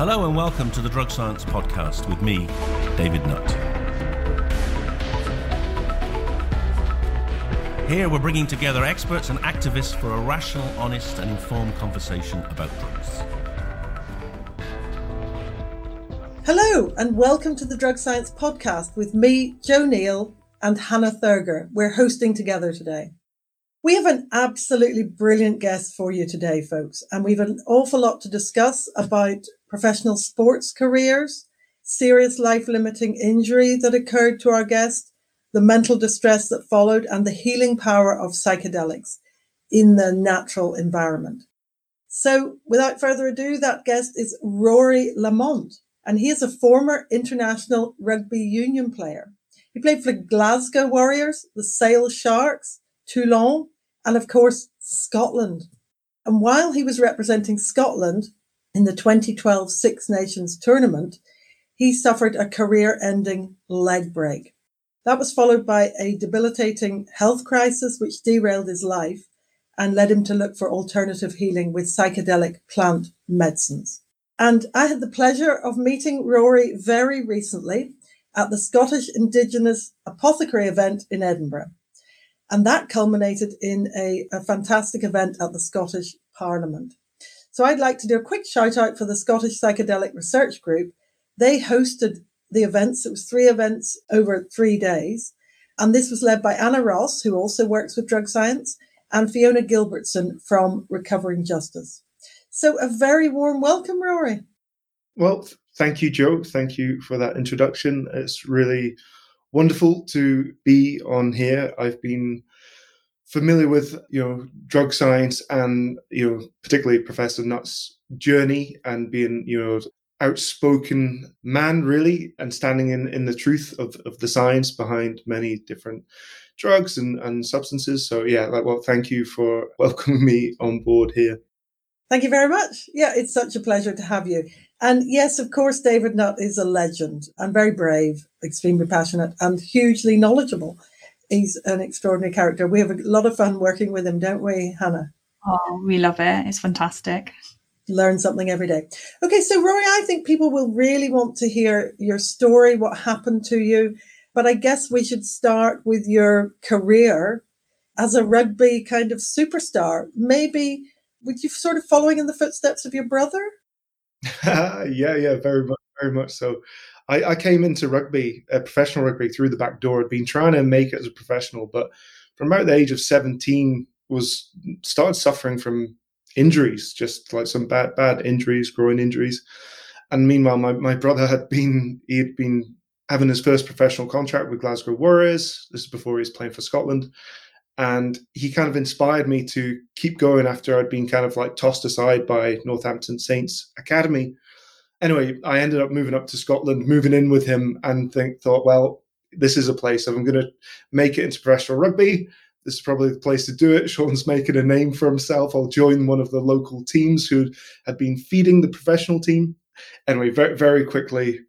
Hello and welcome to the Drug Science Podcast with me, David Nutt. Here we're bringing together experts and activists for a rational, honest, and informed conversation about drugs. Hello, and welcome to the Drug Science Podcast with me, Joe Neal, and Hannah Thurgur. We're hosting together today. We have an absolutely brilliant guest for you today, folks, and we've an awful lot to discuss about professional sports careers, serious life limiting injury that occurred to our guest, the mental distress that followed, and the healing power of psychedelics in the natural environment. So, without further ado, that guest is Rory Lamont, and he is a former international rugby union player. He played for Glasgow Warriors, the Sale Sharks, Toulon, and of course, Scotland. And while he was representing Scotland in the 2012 Six Nations tournament, he suffered a career ending leg break. That was followed by a debilitating health crisis, which derailed his life and led him to look for alternative healing with psychedelic plant medicines. And I had the pleasure of meeting Rory very recently at the Scottish Indigenous Apothecary event in Edinburgh. And that culminated in a, a fantastic event at the Scottish Parliament. So I'd like to do a quick shout out for the Scottish Psychedelic Research Group. They hosted the events. It was three events over three days. And this was led by Anna Ross, who also works with drug science, and Fiona Gilbertson from Recovering Justice. So a very warm welcome, Rory. Well, thank you, Joe. Thank you for that introduction. It's really wonderful to be on here. I've been familiar with you know drug science and you know particularly Professor Nutt's journey and being you know outspoken man really and standing in in the truth of, of the science behind many different drugs and, and substances so yeah like well thank you for welcoming me on board here thank you very much yeah it's such a pleasure to have you and yes, of course, David Nutt is a legend and very brave, extremely passionate, and hugely knowledgeable. He's an extraordinary character. We have a lot of fun working with him, don't we, Hannah? Oh, we love it. It's fantastic. Learn something every day. Okay, so Rory, I think people will really want to hear your story, what happened to you. But I guess we should start with your career as a rugby kind of superstar. Maybe would you sort of following in the footsteps of your brother? yeah, yeah, very much, very much so. I, I came into rugby, uh, professional rugby, through the back door. I'd been trying to make it as a professional, but from about the age of seventeen, was started suffering from injuries, just like some bad, bad injuries, groin injuries. And meanwhile, my, my brother had been he had been having his first professional contract with Glasgow Warriors. This is before he was playing for Scotland. And he kind of inspired me to keep going after I'd been kind of like tossed aside by Northampton Saints Academy. Anyway, I ended up moving up to Scotland, moving in with him, and think thought, well, this is a place. I'm going to make it into professional rugby, this is probably the place to do it. Sean's making a name for himself. I'll join one of the local teams who had been feeding the professional team. Anyway, very, very quickly,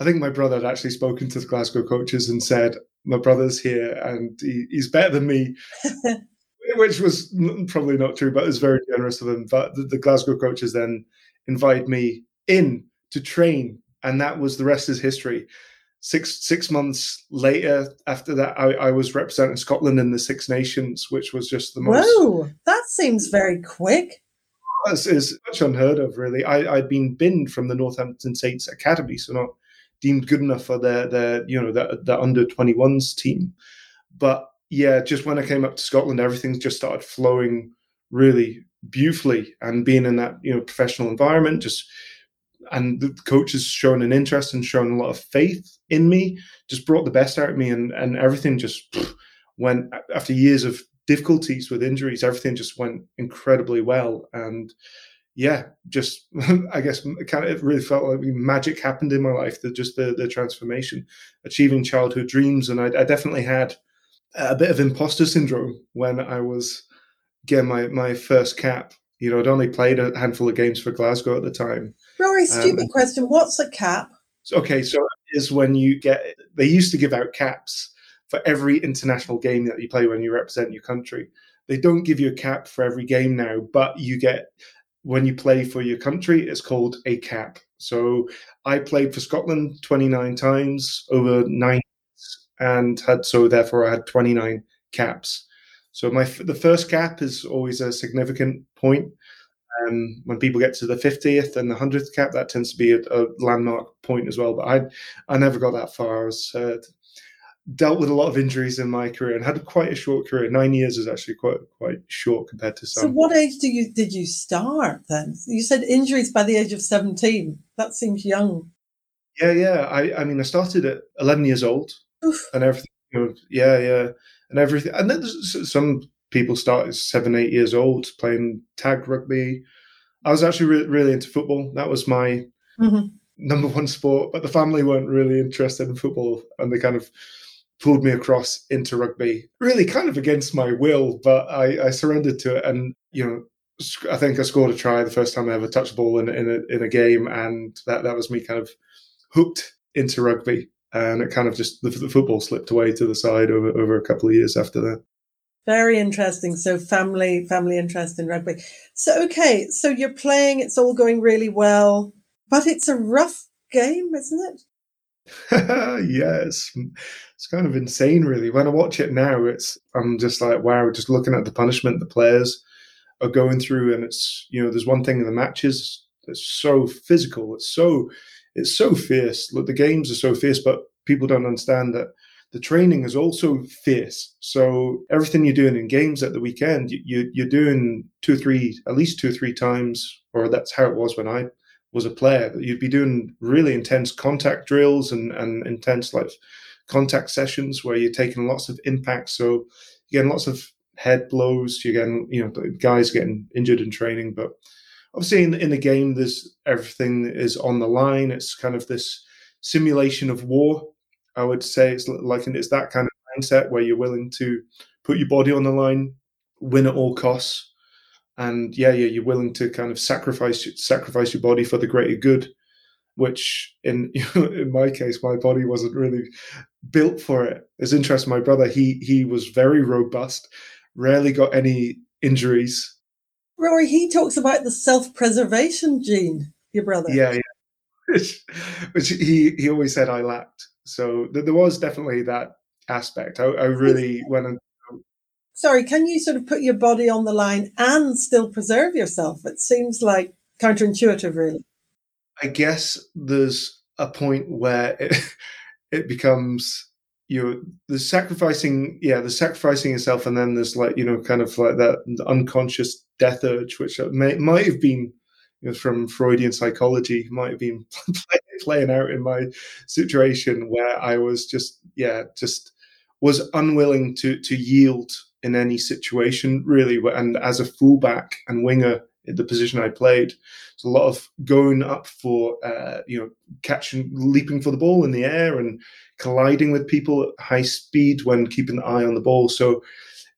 I think my brother had actually spoken to the Glasgow coaches and said, my brother's here and he, he's better than me. Which was probably not true, but it was very generous of him. But the, the Glasgow coaches then invited me in to train, and that was the rest is history. Six six months later, after that, I, I was representing Scotland in the Six Nations, which was just the most. Whoa, that seems very quick. It's, it's much unheard of, really. I, I'd been binned from the Northampton Saints Academy, so not deemed good enough for their the you know the, the under 21s team. But yeah, just when I came up to Scotland, everything just started flowing really beautifully, and being in that you know professional environment, just and the coaches showing an interest and showing a lot of faith in me, just brought the best out of me, and and everything just went after years of difficulties with injuries, everything just went incredibly well, and yeah, just I guess kind of it really felt like magic happened in my life. The just the the transformation, achieving childhood dreams, and I, I definitely had a bit of imposter syndrome when I was getting my my first cap. You know, I'd only played a handful of games for Glasgow at the time. Rory, stupid um, question. What's a cap? Okay, so is when you get they used to give out caps for every international game that you play when you represent your country. They don't give you a cap for every game now, but you get when you play for your country, it's called a cap. So I played for Scotland 29 times over nine and had so therefore I had 29 caps. So my the first cap is always a significant point. Um, when people get to the 50th and the 100th cap, that tends to be a, a landmark point as well. But I I never got that far. I was uh, dealt with a lot of injuries in my career and had quite a short career. Nine years is actually quite quite short compared to some. So, what age do you did you start then? You said injuries by the age of seventeen. That seems young. Yeah, yeah. I I mean, I started at eleven years old, Oof. and everything. You know, yeah, yeah, and everything. And then some people start at seven, eight years old playing tag rugby. I was actually re- really into football. That was my mm-hmm. number one sport, but the family weren't really interested in football, and they kind of pulled me across into rugby, really kind of against my will, but I, I surrendered to it. And, you know, I think I scored a try the first time I ever touched the ball in, in, a, in a game. And that, that was me kind of hooked into rugby. And it kind of just, the, the football slipped away to the side over, over a couple of years after that. Very interesting. So family, family interest in rugby. So, okay. So you're playing, it's all going really well, but it's a rough game, isn't it? yes, it's kind of insane, really. When I watch it now, it's I'm just like, wow, just looking at the punishment the players are going through, and it's you know, there's one thing in the matches that's so physical, it's so it's so fierce. Look, the games are so fierce, but people don't understand that the training is also fierce. So everything you're doing in games at the weekend, you, you are doing two three, at least two three times, or that's how it was when I was a player, that you'd be doing really intense contact drills and, and intense like contact sessions where you're taking lots of impact. So you're getting lots of head blows. You're getting, you know, guys getting injured in training. But obviously, in, in the game, there's everything is on the line. It's kind of this simulation of war. I would say it's like and it's that kind of mindset where you're willing to put your body on the line, win at all costs and yeah, yeah, you're willing to kind of sacrifice sacrifice your body for the greater good, which in in my case, my body wasn't really built for it. It's interesting. My brother, he he was very robust, rarely got any injuries. Rory, he talks about the self-preservation gene. Your brother, yeah, yeah. Which, which he he always said I lacked. So there was definitely that aspect. I, I really went sorry, can you sort of put your body on the line and still preserve yourself? It seems like counterintuitive, really. I guess there's a point where it, it becomes you know the sacrificing yeah the sacrificing yourself and then there's like you know kind of like that unconscious death urge which may, might have been you know, from freudian psychology might have been playing out in my situation where i was just yeah just was unwilling to to yield in any situation, really. And as a fullback and winger, the position I played, it's a lot of going up for, uh, you know, catching, leaping for the ball in the air and colliding with people at high speed when keeping the eye on the ball. So,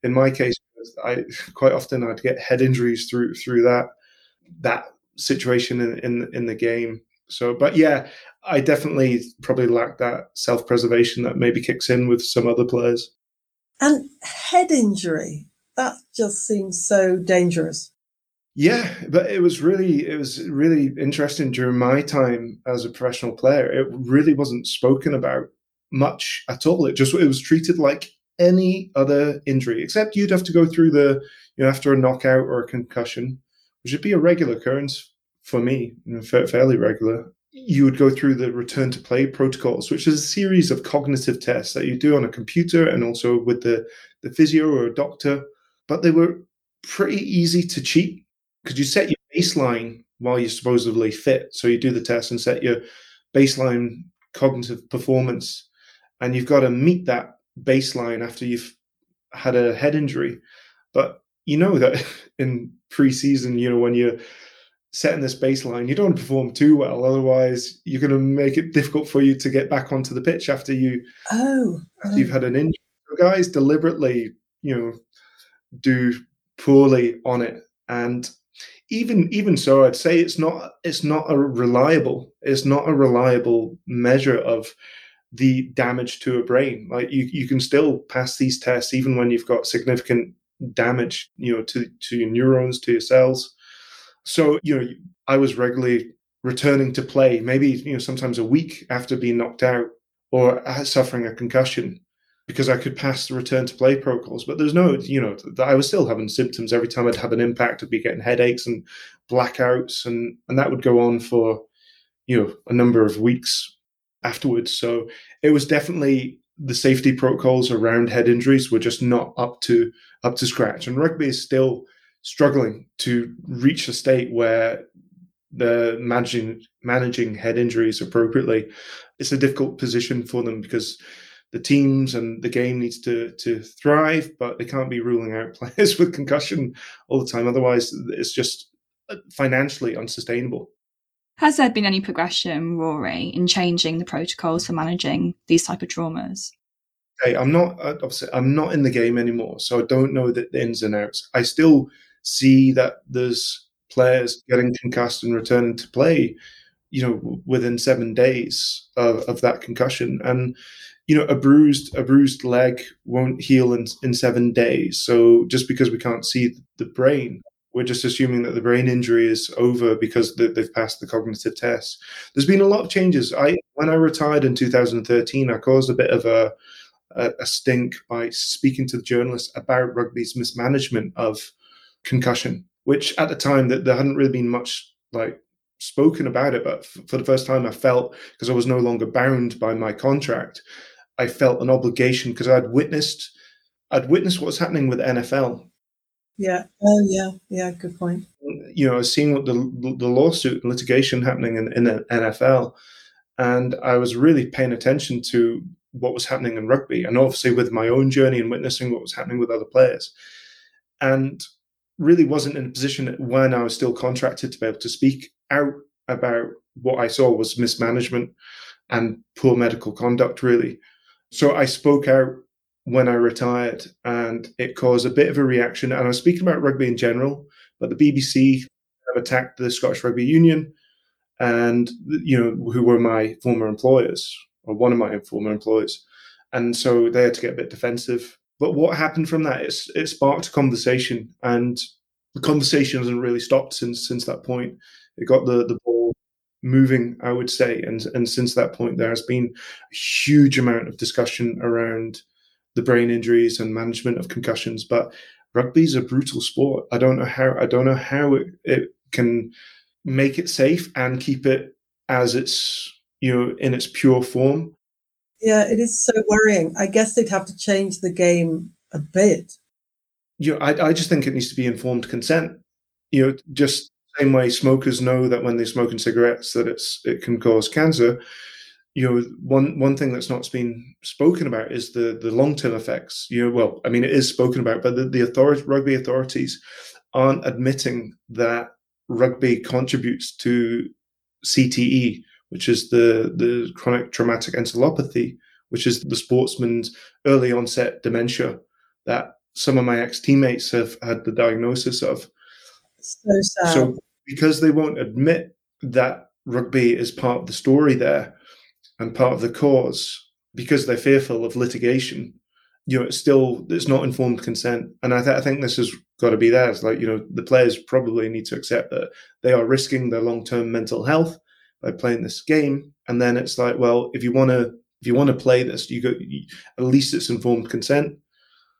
in my case, I quite often I'd get head injuries through through that that situation in in, in the game. So, but yeah, I definitely probably lack that self preservation that maybe kicks in with some other players. And head injury, that just seems so dangerous. Yeah, but it was really it was really interesting during my time as a professional player. It really wasn't spoken about much at all. It just it was treated like any other injury, except you'd have to go through the you know after a knockout or a concussion, which would be a regular occurrence for me, you know, fairly regular you would go through the return to play protocols, which is a series of cognitive tests that you do on a computer and also with the, the physio or a doctor. But they were pretty easy to cheat because you set your baseline while you're supposedly fit. So you do the test and set your baseline cognitive performance, and you've got to meet that baseline after you've had a head injury. But you know that in pre-season, you know when you're setting this baseline. You don't want to perform too well, otherwise you're going to make it difficult for you to get back onto the pitch after you oh, after oh. you've had an injury. So guys deliberately, you know, do poorly on it, and even even so, I'd say it's not it's not a reliable it's not a reliable measure of the damage to a brain. Like you you can still pass these tests even when you've got significant damage, you know, to to your neurons, to your cells. So you know, I was regularly returning to play, maybe you know sometimes a week after being knocked out or uh, suffering a concussion because I could pass the return to play protocols. But there's no, you know, I was still having symptoms every time I'd have an impact. I'd be getting headaches and blackouts, and and that would go on for, you know, a number of weeks afterwards. So it was definitely the safety protocols around head injuries were just not up to up to scratch, and rugby is still struggling to reach a state where the managing managing head injuries appropriately. It's a difficult position for them because the teams and the game needs to to thrive, but they can't be ruling out players with concussion all the time. Otherwise, it's just uh, financially unsustainable. Has there been any progression, Rory, in changing the protocols for managing these type of traumas? Okay, I'm not uh, obviously I'm not in the game anymore, so I don't know the ins and outs. I still see that there's players getting concussed and returning to play, you know, within seven days of, of that concussion, and you know, a bruised a bruised leg won't heal in, in seven days. So just because we can't see the brain, we're just assuming that the brain injury is over because they've passed the cognitive test. There's been a lot of changes. I when I retired in 2013, I caused a bit of a a, a stink by speaking to the journalists about rugby's mismanagement of concussion, which at the time that there hadn't really been much like spoken about it, but for the first time I felt because I was no longer bound by my contract I felt an obligation because I'd witnessed I'd witnessed what was happening with NFL. Yeah. Oh, yeah. Yeah. Good point. Mm, you know, I was seeing what the the lawsuit and litigation happening in, in the NFL, and I was really paying attention to what was happening in rugby, and obviously with my own journey and witnessing what was happening with other players, and really wasn't in a position when I was still contracted to be able to speak out about what I saw was mismanagement and poor medical conduct, really. So I spoke out when I retired, and it caused a bit of a reaction. And I was speaking about rugby in general, but the BBC have attacked the Scottish Rugby Union, and you know who were my former employers or one of my former employers, and so they had to get a bit defensive. But what happened from that? It sparked a conversation, and the conversation hasn't really stopped since since that point. It got the the ball moving, I would say. And and since that point, there has been a huge amount of discussion around the brain injuries and management of concussions. But rugby is a brutal sport. I don't know how I don't know how it, it can make it safe and keep it as it's you know in its pure form. Yeah, it is so worrying. I guess they'd have to change the game a bit. You know, I, I just think it needs to be informed consent. You know, just same way smokers know that when they're smoking cigarettes that it's it can cause cancer you know one one thing that's not been spoken about is the the long term effects you know well i mean it is spoken about but the, the authority rugby authorities aren't admitting that rugby contributes to cte which is the the chronic traumatic encephalopathy which is the sportsman's early onset dementia that some of my ex teammates have had the diagnosis of so sad. So because they won't admit that rugby is part of the story there and part of the cause, because they're fearful of litigation, you know, it's still it's not informed consent. And I, th- I think this has got to be there. It's like you know, the players probably need to accept that they are risking their long term mental health by playing this game. And then it's like, well, if you want to if you want to play this, you go at least it's informed consent.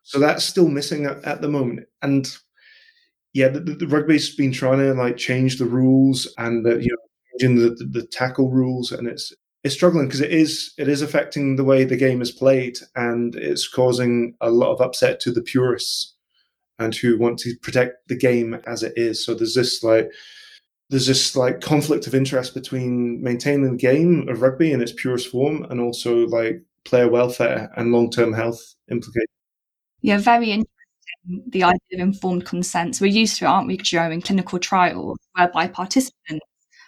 So that's still missing at, at the moment. And yeah, the, the, rugby's been trying to like change the rules and the, you know changing the, the, the tackle rules, and it's it's struggling because it is it is affecting the way the game is played, and it's causing a lot of upset to the purists and who want to protect the game as it is. So there's this like there's this like conflict of interest between maintaining the game of rugby in its purest form and also like player welfare and long term health implications. Yeah, very interesting the idea of informed consent. We're used to it, aren't we, Joe, in clinical trials, whereby participants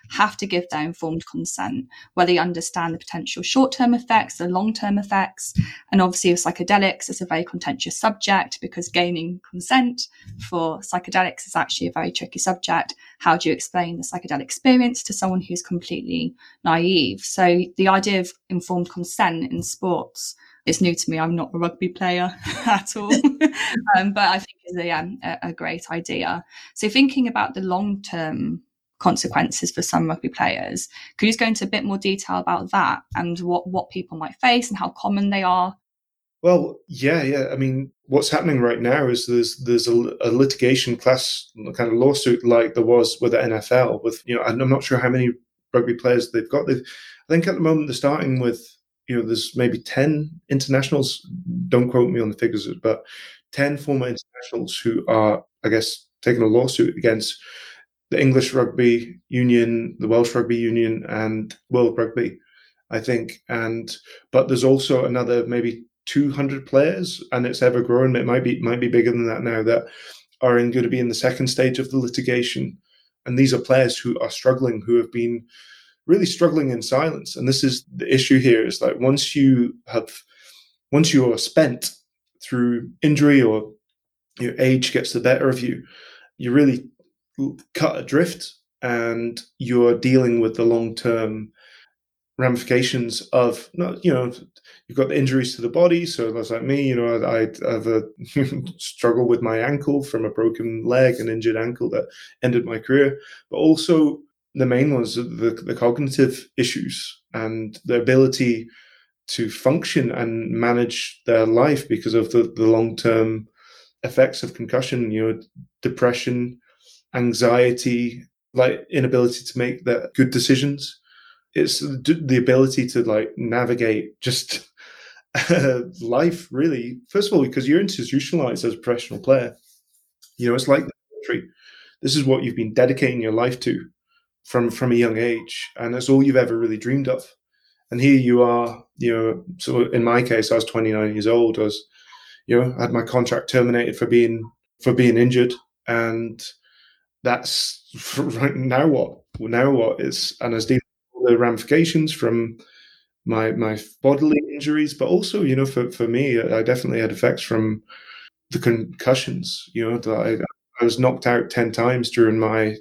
have to give their informed consent, where they understand the potential short term effects, the long term effects. And obviously, with psychedelics, it's a very contentious subject because gaining consent for psychedelics is actually a very tricky subject. How do you explain the psychedelic experience to someone who's completely naive? So, the idea of informed consent in sports it's new to me. I'm not a rugby player at all, um, but I think it's a, a, a, great idea. So thinking about the long term consequences for some rugby players, could you just go into a bit more detail about that and what what people might face and how common they are? Well, yeah, yeah. I mean, what's happening right now is there's there's a, a litigation class kind of lawsuit like there was with the NFL. With you know, I'm not sure how many rugby players they've got. They've, I think at the moment they're starting with you know, there's maybe 10 internationals, don't quote me on the figures, but 10 former internationals who are, I guess, taking a lawsuit against the English Rugby Union, the Welsh Rugby Union, and World Rugby, I think. And but there's also another maybe 200 players, and it's ever growing. It might be might be bigger than that now. That are in, going to be in the second stage of the litigation, and these are players who are struggling, who have been really struggling in silence. And this is the issue here is like once you have, once you are spent through injury or your age gets the better of you, you really cut adrift and you're dealing with the long term ramifications of not you know you've got the injuries to the body so that's like me you know i, I have a struggle with my ankle from a broken leg an injured ankle that ended my career but also the main ones the, the cognitive issues and the ability to function and manage their life because of the, the long term effects of concussion, you know, depression, anxiety, like inability to make the good decisions. It's the ability to like navigate just life really. First of all, because you're institutionalized as a professional player. You know, it's like the. This is what you've been dedicating your life to from from a young age, and that's all you've ever really dreamed of. And here you are, you know. So in my case, I was 29 years old. I was, you know, I had my contract terminated for being for being injured, and that's right now what now what is and as with the ramifications from my my bodily injuries, but also you know for for me, I definitely had effects from the concussions. You know, I, I was knocked out ten times during my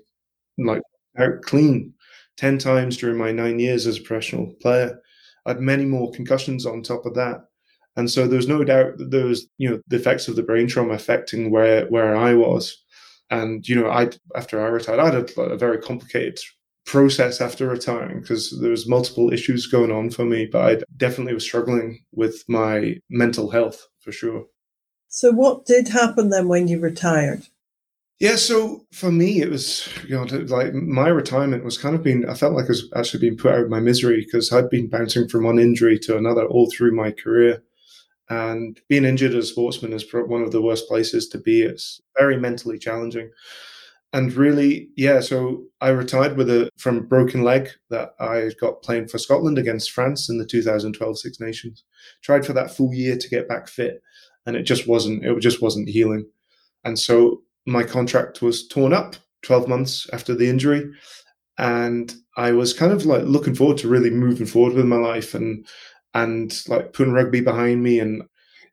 like out clean 10 times during my nine years as a professional player. I had many more concussions on top of that. And so there's no doubt that there was, you know, the effects of the brain trauma affecting where, where I was. And, you know, I, after I retired, I had a, a very complicated process after retiring because there was multiple issues going on for me, but I definitely was struggling with my mental health for sure. So what did happen then when you retired? Yeah, so for me, it was you know like my retirement was kind of being. I felt like I was actually being put out of my misery because I'd been bouncing from one injury to another all through my career, and being injured as a sportsman is one of the worst places to be. It's very mentally challenging, and really, yeah. So I retired with a from broken leg that I got playing for Scotland against France in the 2012 Six Nations. Tried for that full year to get back fit, and it just wasn't. It just wasn't healing, and so my contract was torn up 12 months after the injury. And I was kind of like looking forward to really moving forward with my life and and like putting rugby behind me and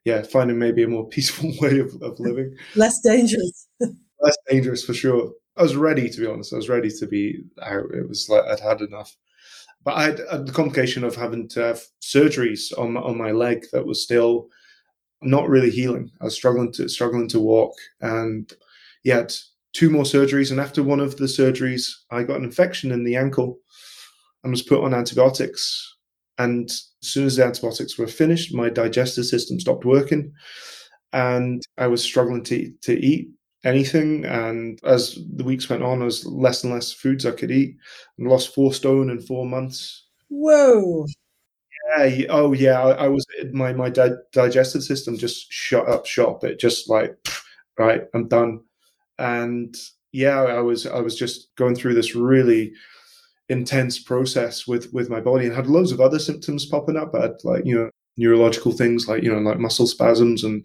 yeah, finding maybe a more peaceful way of, of living. Less dangerous. Less dangerous for sure. I was ready to be honest. I was ready to be out. It was like I'd had enough. But I had, had the complication of having to have surgeries on my, on my leg that was still not really healing. I was struggling to struggling to walk, and had two more surgeries, and after one of the surgeries, I got an infection in the ankle and was put on antibiotics. And as soon as the antibiotics were finished, my digestive system stopped working, and I was struggling to to eat anything. And as the weeks went on, as less and less foods I could eat, and lost four stone in four months. Whoa! Yeah. Oh, yeah. I, I was my my di- digestive system just shut up shop. It just like, right, I'm done and yeah, I was I was just going through this really intense process with with my body and had loads of other symptoms popping up. I had like you know neurological things like you know like muscle spasms and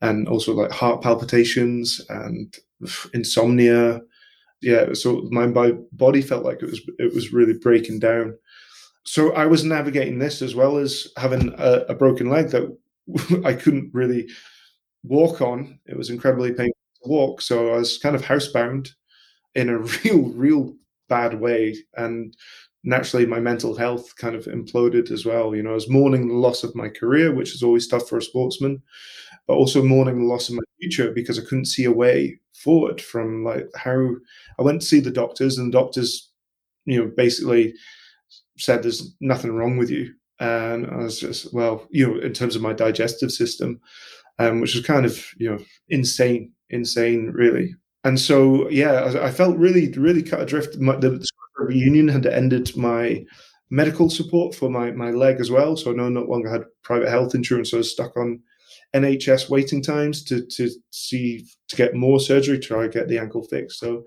and also like heart palpitations and insomnia. Yeah, so my, my body felt like it was it was really breaking down. So I was navigating this as well as having a, a broken leg that I couldn't really walk on. It was incredibly painful to walk, so I was kind of housebound in a real, real bad way. And naturally, my mental health kind of imploded as well. You know, I was mourning the loss of my career, which is always tough for a sportsman, but also mourning the loss of my future because I couldn't see a way forward from like how I went to see the doctors, and the doctors, you know, basically said there's nothing wrong with you. And I was just, well, you know, in terms of my digestive system, um, which was kind of, you know, insane, insane, really. And so, yeah, I, I felt really, really cut adrift. My, the reunion had ended my medical support for my, my leg as well. So I no, no longer had private health insurance. So I was stuck on NHS waiting times to, to see, to get more surgery, to try to get the ankle fixed. So,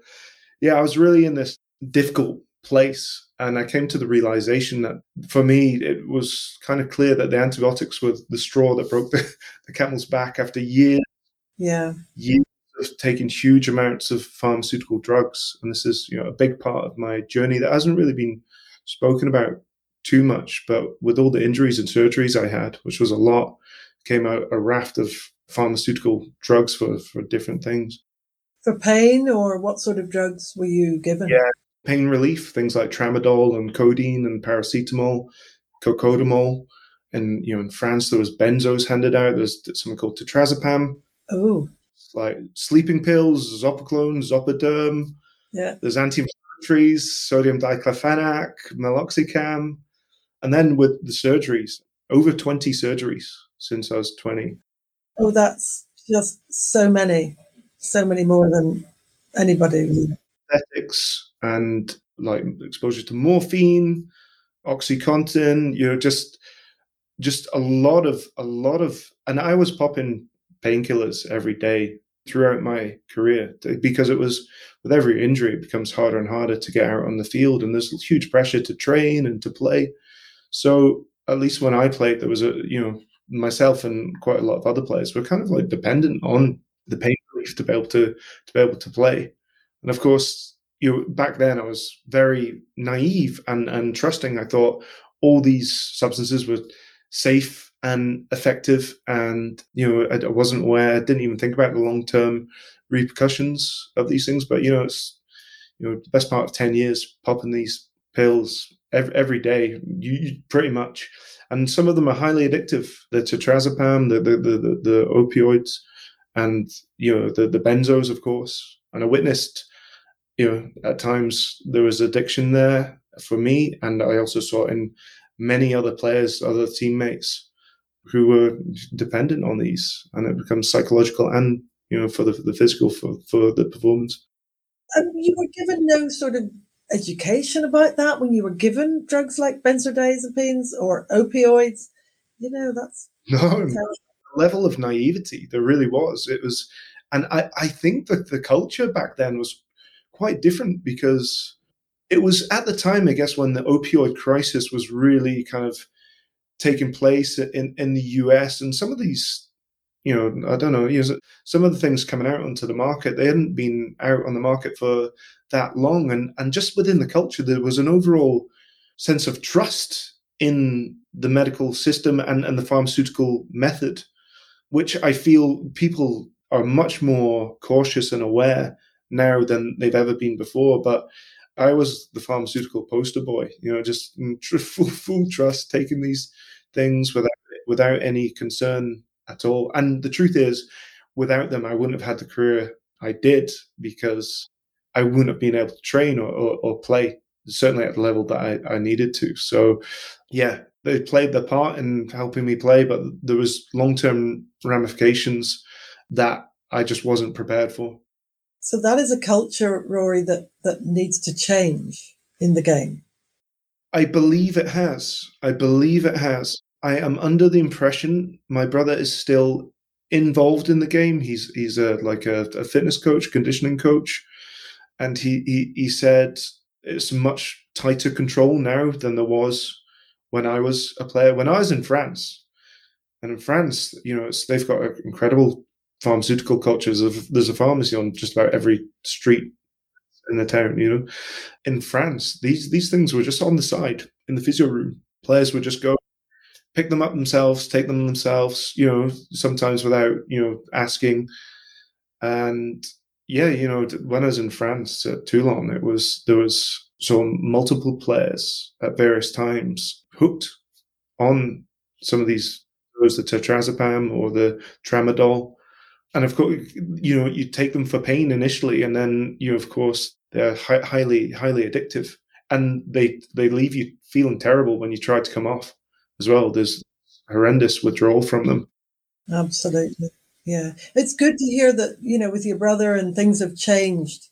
yeah, I was really in this difficult place. And I came to the realization that for me, it was kind of clear that the antibiotics were the straw that broke the, the camel's back after years. Yeah. Years of taking huge amounts of pharmaceutical drugs. And this is, you know, a big part of my journey that hasn't really been spoken about too much. But with all the injuries and surgeries I had, which was a lot, came out a raft of pharmaceutical drugs for, for different things. For pain, or what sort of drugs were you given? Yeah, pain relief, things like tramadol and codeine and paracetamol, cocodamol. And you know, in France, there was benzos handed out. There's something called tetrazepam. Oh, like sleeping pills, zopiclone, zopiderm. Yeah. There's anti-inflammatories, sodium diclofenac, meloxicam, and then with the surgeries, over 20 surgeries since I was 20. Oh, that's just so many, so many more than anybody. Anaesthetics and like exposure to morphine, oxycontin, you know, just just a lot of a lot of and I was popping painkillers every day throughout my career. Because it was with every injury it becomes harder and harder to get out on the field and there's huge pressure to train and to play. So at least when i played there was a you know myself and quite a lot of other players were kind of like dependent on the pain relief to be able to to be able to play. And of course you know back then i was very naive and and trusting. I thought all these substances were safe and effective. And you know, I, I wasn't aware, I didn't even think about the long term repercussions of these things. But you know, it's you know the best part of ten years popping these pills every, every day, you, you pretty much. And some of them are highly addictive. The tetrazepam, the the the, the, the opioids, and you know the the benzos, of course. And I witnessed, you know, at times there was addiction there for me, and I also saw it in many other players, other teammates who were dependent on these, and it becomes psychological and you know for the the physical for for the performance. And you were given no sort of education about that when you were given drugs like benzodiazepines or opioids. You know, that's no level of naivety. There really was. It was, and I I think that the culture back then was quite different because it was at the time, I guess, when the opioid crisis was really kind of taking place in, in the US and some of these, you know, I don't know, know, some of the things coming out onto the market, they hadn't been out on the market for that long. And, and just within the culture, there was an overall sense of trust in the medical system and, and the pharmaceutical method, which I feel people are much more cautious and aware now than they've ever been before. But I was the pharmaceutical poster boy, you know, just full, full trust, taking these things without without any concern at all. And the truth is, without them, I wouldn't have had the career I did because I wouldn't have been able to train or, or, or play certainly at the level that I, I needed to. So, yeah, they played their part in helping me play, but there was long term ramifications that I just wasn't prepared for. So that is a culture, Rory, that, that needs to change in the game. I believe it has. I believe it has. I am under the impression my brother is still involved in the game. He's he's a like a, a fitness coach, conditioning coach, and he, he he said it's much tighter control now than there was when I was a player. When I was in France, and in France, you know, they've got an incredible pharmaceutical cultures. Of there's a pharmacy on just about every street in the town. You know, in France, these these things were just on the side in the physio room. Players would just go pick them up themselves, take them themselves. You know, sometimes without you know asking. And yeah, you know, when I was in France at Toulon, it was there was so multiple players at various times hooked on some of these, those the tetrazepam or the tramadol, and of course, you know, you take them for pain initially, and then you, of course, they're hi- highly, highly addictive, and they they leave you feeling terrible when you try to come off as well. There's horrendous withdrawal from them. Absolutely. Yeah. It's good to hear that, you know, with your brother and things have changed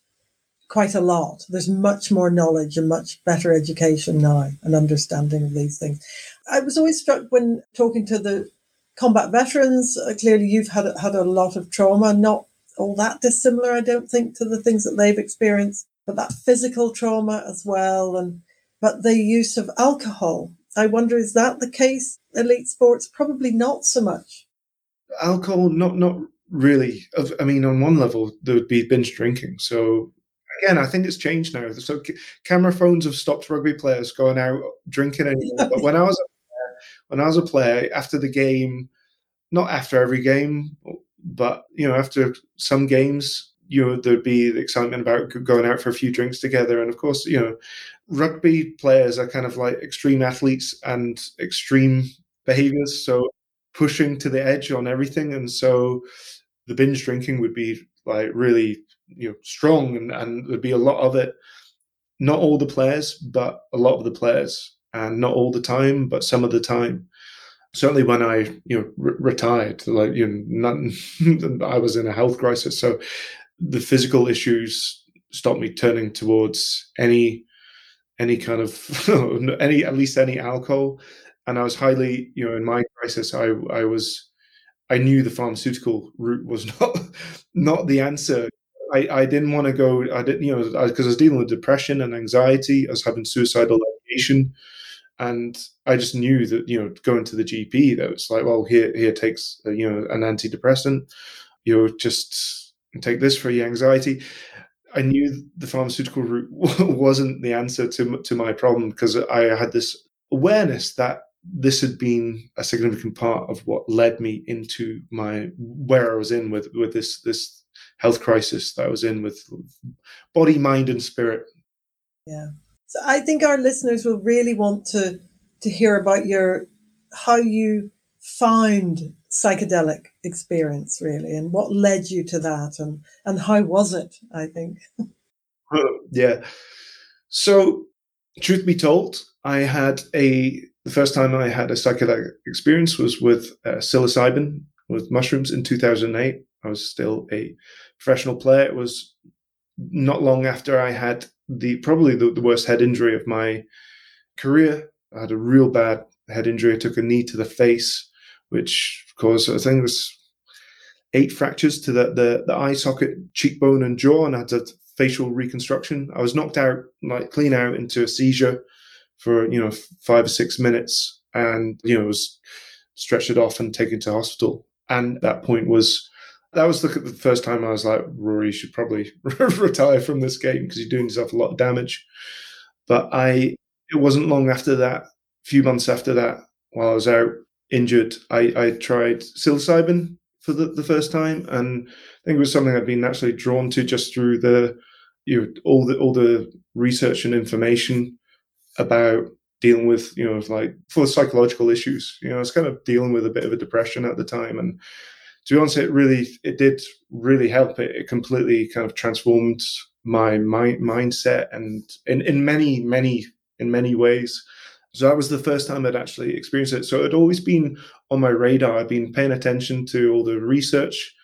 quite a lot. There's much more knowledge and much better education now and understanding of these things. I was always struck when talking to the combat veterans. Uh, clearly, you've had had a lot of trauma, not all that dissimilar, I don't think, to the things that they've experienced, but that physical trauma as well, and but the use of alcohol. I wonder, is that the case? Elite sports, probably not so much. Alcohol, not not really. I mean, on one level, there would be binge drinking. So again, I think it's changed now. So camera phones have stopped rugby players going out drinking anymore. but when I was when I was a player, after the game, not after every game, but you know, after some games, you know, there'd be the excitement about going out for a few drinks together. And of course, you know, rugby players are kind of like extreme athletes and extreme behaviors. So pushing to the edge on everything. And so the binge drinking would be like really, you know, strong and, and there'd be a lot of it. Not all the players, but a lot of the players and not all the time, but some of the time. Certainly, when I you know re- retired, like you know, not, I was in a health crisis, so the physical issues stopped me turning towards any any kind of any at least any alcohol, and I was highly you know in my crisis, I I was I knew the pharmaceutical route was not not the answer. I, I didn't want to go. I didn't, you know, because I, I, was dealing with depression and anxiety. I was having suicidal ideation and I just knew that you know going to the GP that was like, well, here here takes uh, you know an antidepressant, you know, just take this for your anxiety. I knew the pharmaceutical route wasn't the answer to to my problem because I had this awareness that this had been a significant part of what led me into my where I was in with with this this health crisis that I was in with body, mind, and spirit. Yeah. So I think our listeners will really want to to hear about your how you found psychedelic experience really and what led you to that and and how was it i think? Yeah. So truth be told i had a the first time i had a psychedelic experience was with uh, psilocybin with mushrooms in 2008 i was still a professional player. It was not long after i had the probably the, the worst head injury of my career. I had a real bad head injury. I took a knee to the face, which caused I think it was eight fractures to the, the, the eye socket, cheekbone, and jaw, and I had a facial reconstruction. I was knocked out, like clean out, into a seizure for you know five or six minutes, and you know was stretched off and taken to hospital. And that point was that was the, the, first time I was like, Rory, should probably retire from this game because you're doing yourself a lot of damage. But I, it wasn't long after that, a few months after that, while I was out injured, I, I tried psilocybin for the, the first time, and I think it was something I'd been naturally drawn to just through the, you know, all the all the research and information about dealing with, you know, like for psychological issues. You know, I was kind of dealing with a bit of a depression at the time, and to be honest, it really it did really help. It, it completely kind of transformed my mind, mindset and in, in many many in many ways. So that was the first time I'd actually experienced it. So it had always been on my radar. I'd been paying attention to all the research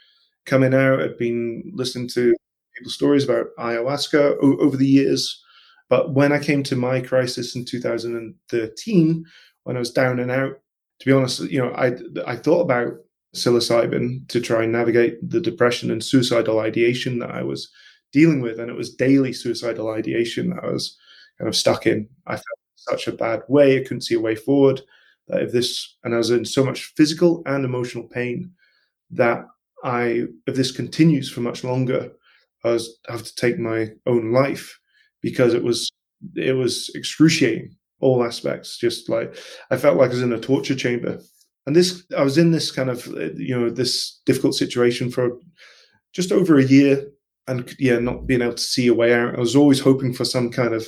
coming out. I'd been listening to people's stories about ayahuasca o- over the years. But when I came to my crisis in 2013, when I was down and out, to be honest, you know, I I thought about psilocybin to try and navigate the depression and suicidal ideation that I was dealing with. And it was daily suicidal ideation that I was kind of stuck in. I felt such a bad way. I couldn't see a way forward. That if this, and I was in so much physical and emotional pain that I if this continues for much longer, I was have to take my own life because it was it was excruciating all aspects. Just like I felt like I was in a torture chamber, and this I was in this kind of uh, you know this difficult situation for just over a year, and yeah, not being able to see a way out. I was always hoping for some kind of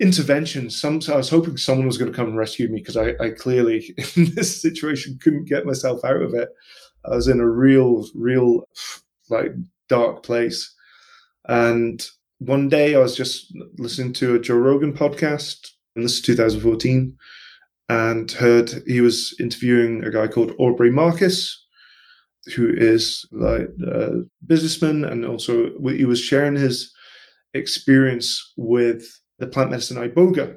intervention. Some I was hoping someone was going to come and rescue me because I, I clearly in this situation couldn't get myself out of it. I was in a real, real like dark place. And one day I was just listening to a Joe Rogan podcast, and this is 2014, and heard he was interviewing a guy called Aubrey Marcus, who is like a businessman, and also he was sharing his experience with the plant medicine iboga.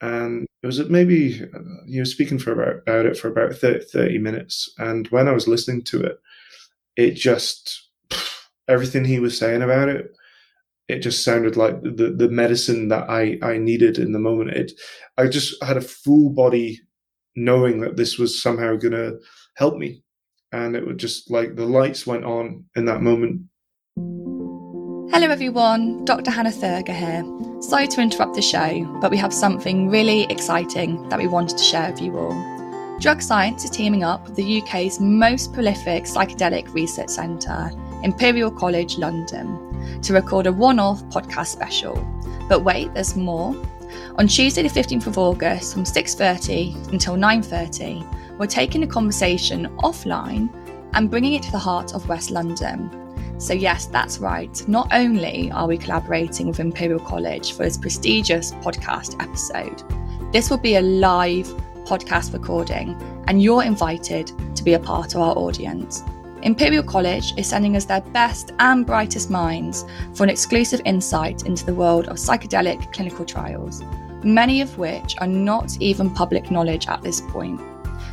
And it was maybe uh, you know speaking for about, about it for about 30, 30 minutes, and when I was listening to it, it just everything he was saying about it it just sounded like the the medicine that I I needed in the moment. It I just had a full body knowing that this was somehow going to help me, and it would just like the lights went on in that moment. Hello everyone, Dr. Hannah Thurgur here. Sorry to interrupt the show, but we have something really exciting that we wanted to share with you all. Drug Science is teaming up with the UK's most prolific psychedelic research centre, Imperial College London to record a one off podcast special. But wait, there's more. On Tuesday the 15th of August from 6:30 until 9:30, we're taking the conversation offline and bringing it to the heart of West London. So yes, that's right. Not only are we collaborating with Imperial College for this prestigious podcast episode, this will be a live podcast recording and you're invited to be a part of our audience. Imperial College is sending us their best and brightest minds for an exclusive insight into the world of psychedelic clinical trials, many of which are not even public knowledge at this point.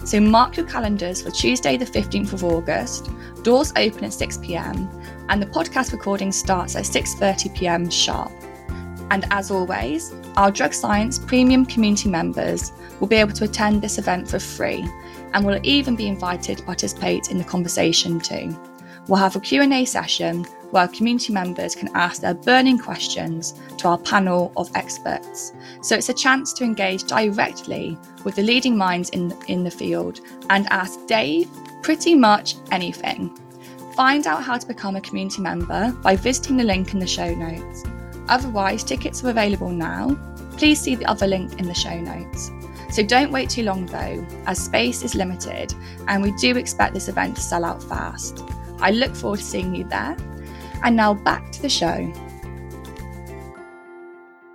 So mark your calendars for Tuesday, the 15th of August. Doors open at 6 pm, and the podcast recording starts at 6:30 pm sharp. And as always, our drug science premium community members will be able to attend this event for free and will even be invited to participate in the conversation too. We'll have a Q&A session where community members can ask their burning questions to our panel of experts. So it's a chance to engage directly with the leading minds in, in the field and ask Dave pretty much anything. Find out how to become a community member by visiting the link in the show notes. Otherwise, tickets are available now. Please see the other link in the show notes. So don't wait too long though, as space is limited and we do expect this event to sell out fast. I look forward to seeing you there. And now back to the show.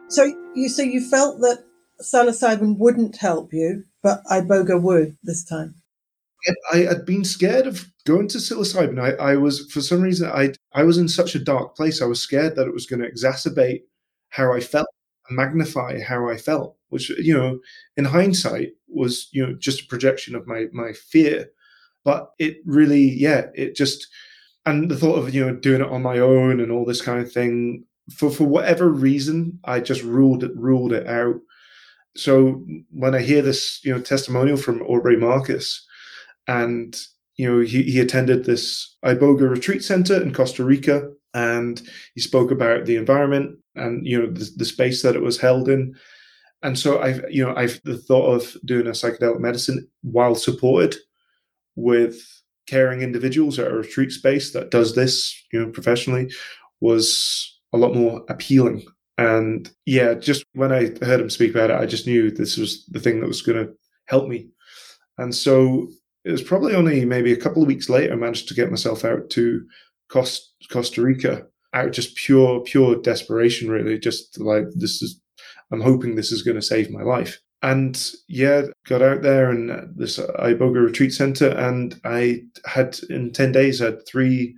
So you so you felt that psilocybin wouldn't help you, but iboga would this time. I had been scared of going to psilocybin. I, I was for some reason I I was in such a dark place. I was scared that it was going to exacerbate how I felt, magnify how I felt which you know in hindsight was you know just a projection of my my fear. But it really yeah it just and the thought of you know doing it on my own and all this kind of thing for for whatever reason i just ruled it ruled it out. So when i hear this you know testimonial from aubrey marcus and you know he, he attended this iboga retreat center in costa rica and he spoke about the environment and you know the, the space that it was held in. And so I've you know I've the thought of doing a psychedelic medicine while supported with caring individuals at a retreat space that does this you know professionally was a lot more appealing. And yeah just when i heard him speak about it i just knew this was the thing that was going to help me. And so it was probably only maybe a couple of weeks later i managed to get myself out to costa rica out just pure pure desperation really just like this is I'm hoping this is going to save my life. And yeah, got out there and uh, this uh, Iboga retreat center, and I had in ten days had three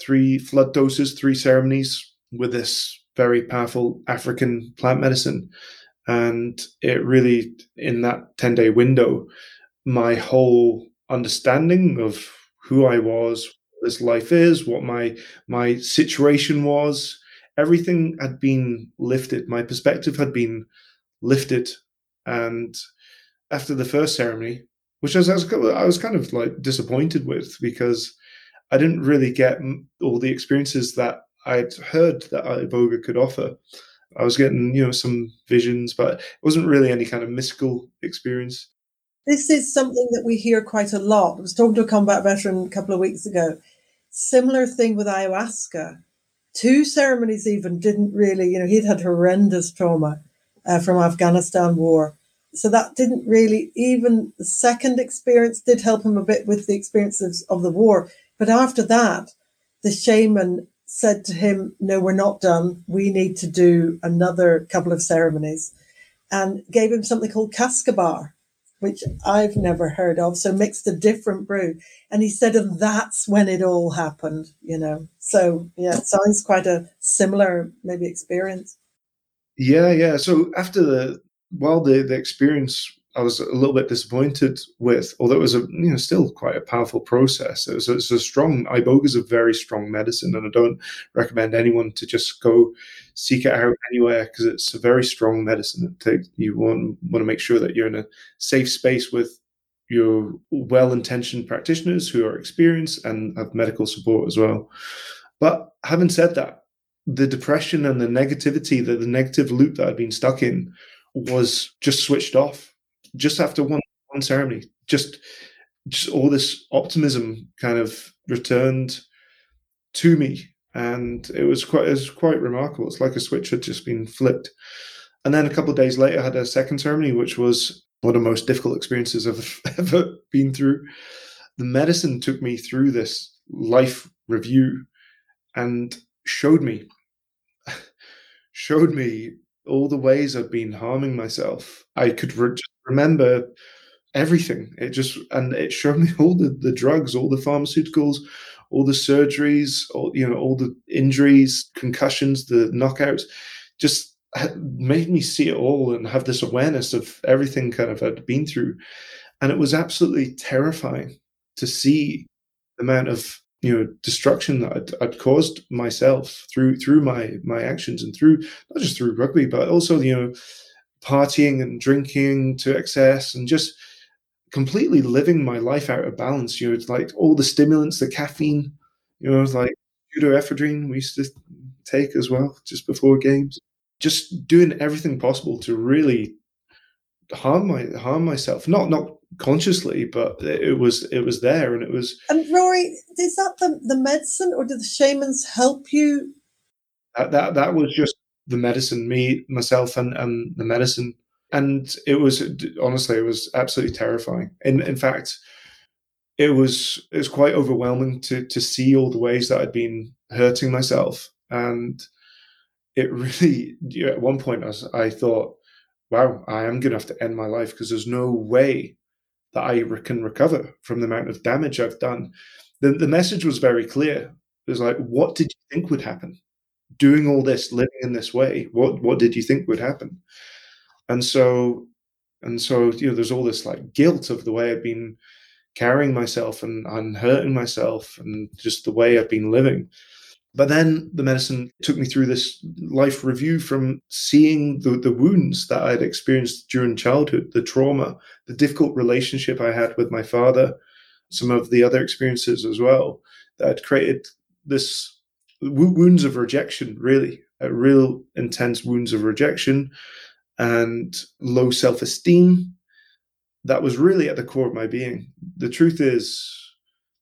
three flood doses, three ceremonies with this very powerful African plant medicine, and it really in that ten day window, my whole understanding of who I was, this life is, what my my situation was, everything had been lifted. My perspective had been lifted. And after the first ceremony, which I was, I was kind of like disappointed with because I didn't really get all the experiences that I'd heard that Iboga could offer. I was getting, you know, some visions, but it wasn't really any kind of mystical experience. This is something that we hear quite a lot. I was talking to a combat veteran a couple of weeks ago. Similar thing with ayahuasca. Two ceremonies even didn't really, you know, he'd had horrendous trauma uh, from Afghanistan war. So that didn't really, even the second experience did help him a bit with the experiences of the war. But after that, the shaman said to him, No, we're not done. We need to do another couple of ceremonies and gave him something called Cascabar, which I've never heard of. So mixed a different brew. And he said, and that's when it all happened, you know. So yeah, it sounds quite a similar maybe experience. Yeah, yeah. So after the while the the experience I was a little bit disappointed with, although it was a you know still quite a powerful process. It was, a strong iboga is a very strong medicine, and I don't recommend anyone to just go seek it out anywhere because it's a very strong medicine. It you want want to make sure that you're in a safe space with your well-intentioned practitioners who are experienced and have medical support as well. But having said that, the depression and the negativity, the, the negative loop that I'd been stuck in, was just switched off just after one one ceremony, just just all this optimism kind of returned to me, and it was quite it was quite remarkable. It's like a switch had just been flipped. And then a couple of days later, I had a second ceremony, which was one of the most difficult experiences I've ever been through. The medicine took me through this life review and showed me showed me all the ways I'd been harming myself. I could re- remember everything. It just and it showed me all the, the drugs, all the pharmaceuticals, all the surgeries, all you know, all the injuries, concussions, the knockouts, just made me see it all and have this awareness of everything kind of I'd been through. And it was absolutely terrifying to see the amount of you know destruction that I'd, I'd, caused myself through through my my actions and through not just through rugby but also you know partying and drinking to excess and just completely living my life out of balance. You know, it's like all the stimulants, the caffeine, you know, like pseudoephedrine we used to take as well just before games. Just doing everything possible to really harm my harm myself. Not not consciously, but it was it was there and it was And Rory, is that the, the medicine or did the shamans help you? That that that was just the medicine, me, myself, and, and the medicine. And it was honestly, it was absolutely terrifying. In in fact, it was it was quite overwhelming to to see all the ways that I'd been hurting myself, and it really you know, at one point I, was, I thought, wow, I am going to have to end my life because there's no way that I can recover from the amount of damage I've done. The the message was very clear. It was like, what did you think would happen? doing all this, living in this way, what what did you think would happen? And so, and so, you know, there's all this like guilt of the way I've been carrying myself and, and hurting myself, and just the way I've been living. But then the medicine took me through this life review from seeing the, the wounds that I'd experienced during childhood, the trauma, the difficult relationship I had with my father, some of the other experiences as well, that had created this wounds of rejection, really, real intense wounds of rejection and low self esteem. That was really at the core of my being. The truth is,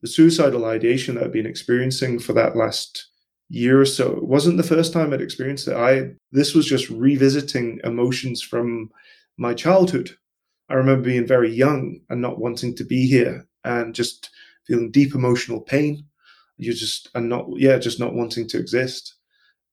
the suicidal ideation that I've been experiencing for that last year or so it wasn't the first time I'd experienced it. I this was just revisiting emotions from my childhood. I remember being very young and not wanting to be here and just feeling deep emotional pain you just and not yeah just not wanting to exist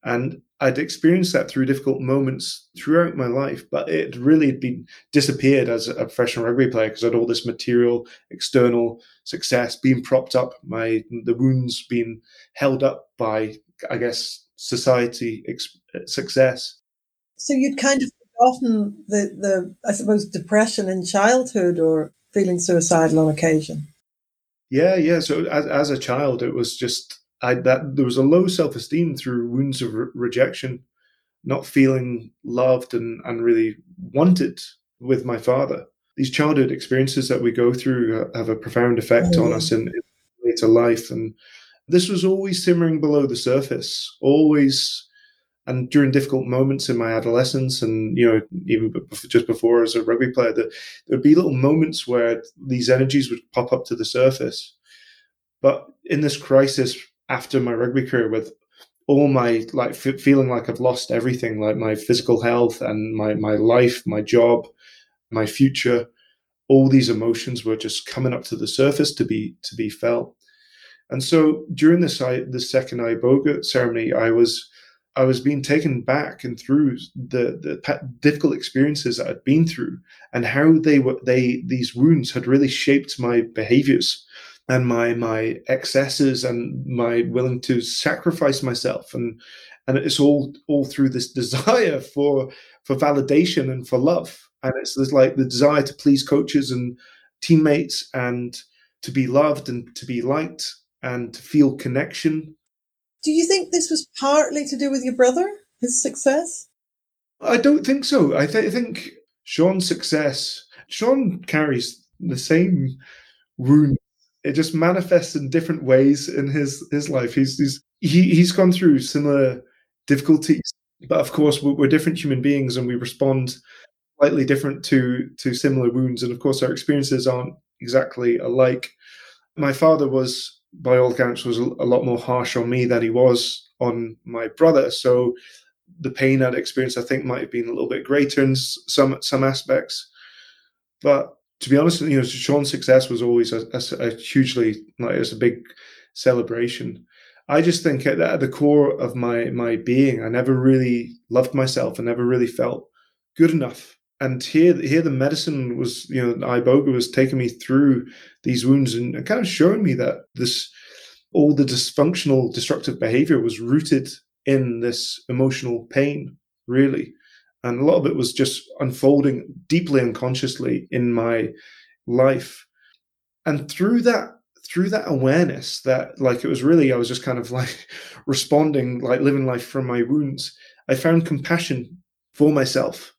and i'd experienced that through difficult moments throughout my life but it really had been disappeared as a professional rugby player because i had all this material external success being propped up my the wounds being held up by i guess society ex- success so you'd kind of forgotten the the i suppose depression in childhood or feeling suicidal on occasion yeah, yeah. So as as a child, it was just I that there was a low self esteem through wounds of re- rejection, not feeling loved and and really wanted with my father. These childhood experiences that we go through have a profound effect on mm-hmm. us in, in later life, and This was always simmering below the surface, always. And during difficult moments in my adolescence, and you know, even just before as a rugby player, that there would be little moments where these energies would pop up to the surface. But in this crisis after my rugby career, with all my like f- feeling like I've lost everything, like my physical health and my my life, my job, my future, all these emotions were just coming up to the surface to be to be felt. And so during this the second iboga ceremony, I was I was being taken back and through the the difficult experiences that I'd been through and how they were they these wounds had really shaped my behaviors and my my excesses and my willing to sacrifice myself. And and it's all all through this desire for for validation and for love. And it's like the desire to please coaches and teammates and to be loved and to be liked and to feel connection do you think this was partly to do with your brother his success i don't think so i, th- I think sean's success sean carries the same wound it just manifests in different ways in his his life. He's he's he, he's gone through similar difficulties, but of course we're, we're different human beings and we respond slightly different to to similar wounds. And of course our experiences aren't exactly alike. My father was, by all accounts, was a lot more harsh on me than he was on my brother. So the pain I'd experienced, I think, might have been a little bit greater in some some aspects. But to be honest, you know, Sean's success was always a, a, hugely like it's a big celebration. I just think at the core of my my being, I never really loved myself. I never really felt good enough. And here, here, the medicine was, you know, iboga was taking me through these wounds and, and kind of showing me that this, all the dysfunctional, destructive behavior was rooted in this emotional pain, really. And a lot of it was just unfolding deeply unconsciously in my life. And through that through that awareness that like it was really i was just kind of like responding like living life from my wounds i found compassion for myself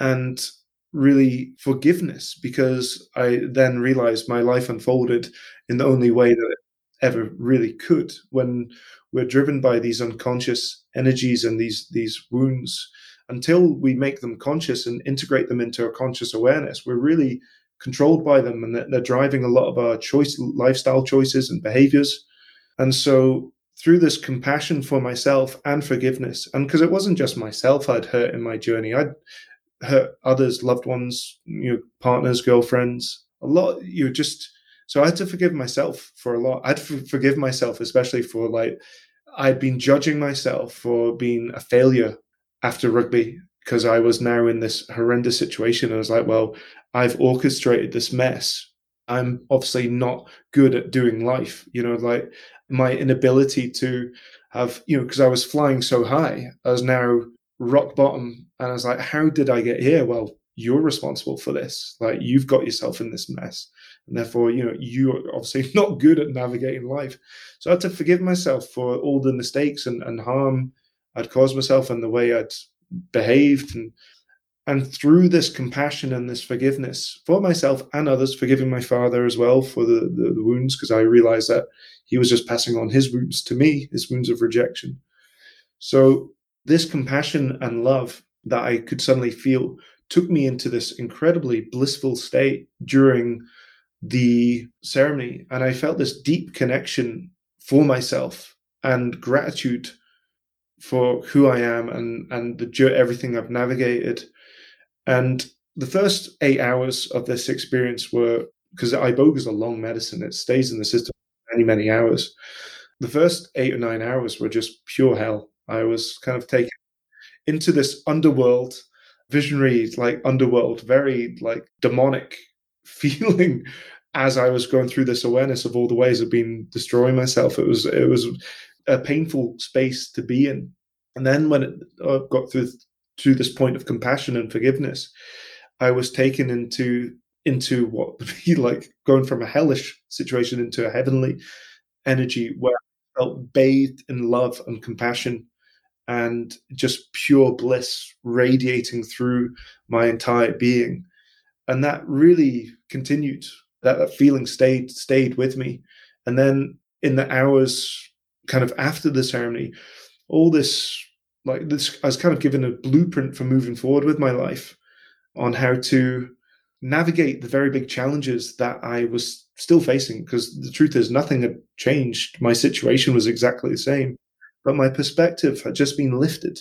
and really forgiveness because i then realized my life unfolded in the only way that it ever really could when we're driven by these unconscious energies and these these wounds until we make them conscious and integrate them into our conscious awareness, we're really controlled by them and they're driving a lot of our choice lifestyle choices and behaviors. And so through this compassion for myself and forgiveness, and because it wasn't just myself I'd hurt in my journey, I'd hurt others, loved ones, you know, partners, girlfriends, a lot. You just so I had to forgive myself for a lot. I'd forgive myself, especially for like I'd been judging myself for being a failure after rugby because I was now in this horrendous situation. I was like, well, I've orchestrated this mess. I'm obviously not good at doing life. You know, like my inability to have, you know, because I was flying so high, I was now rock bottom. And I was like, how did I get here? Well, you're responsible for this. Like, you've got yourself in this mess. And therefore, you know, you're obviously not good at navigating life. So I had to forgive myself for all the mistakes and, and harm I'd caused myself and the way I'd behaved and and through this compassion and this forgiveness for myself and others, forgiving my father as well for the, the, the wounds, because I realized that he was just passing on his wounds to me, his wounds of rejection. So this compassion and love that I could suddenly feel took me into this incredibly blissful state during the ceremony. And I felt this deep connection for myself and gratitude for who I am and and the everything I've navigated. And the first eight hours of this experience were because iboga is a long medicine; it stays in the system many many hours. The first eight or nine hours were just pure hell. I was kind of taken into this underworld, visionary like underworld, very like demonic feeling as I was going through this awareness of all the ways I've been destroying myself. It was it was a painful space to be in. And then when it uh, got through to this point of compassion and forgiveness, I was taken into into what would be like going from a hellish situation into a heavenly energy where I felt bathed in love and compassion and just pure bliss radiating through my entire being. And that really continued. That, that feeling stayed stayed with me. And then in the hours kind of after the ceremony, all this like this, I was kind of given a blueprint for moving forward with my life on how to navigate the very big challenges that I was still facing. Because the truth is, nothing had changed. My situation was exactly the same, but my perspective had just been lifted.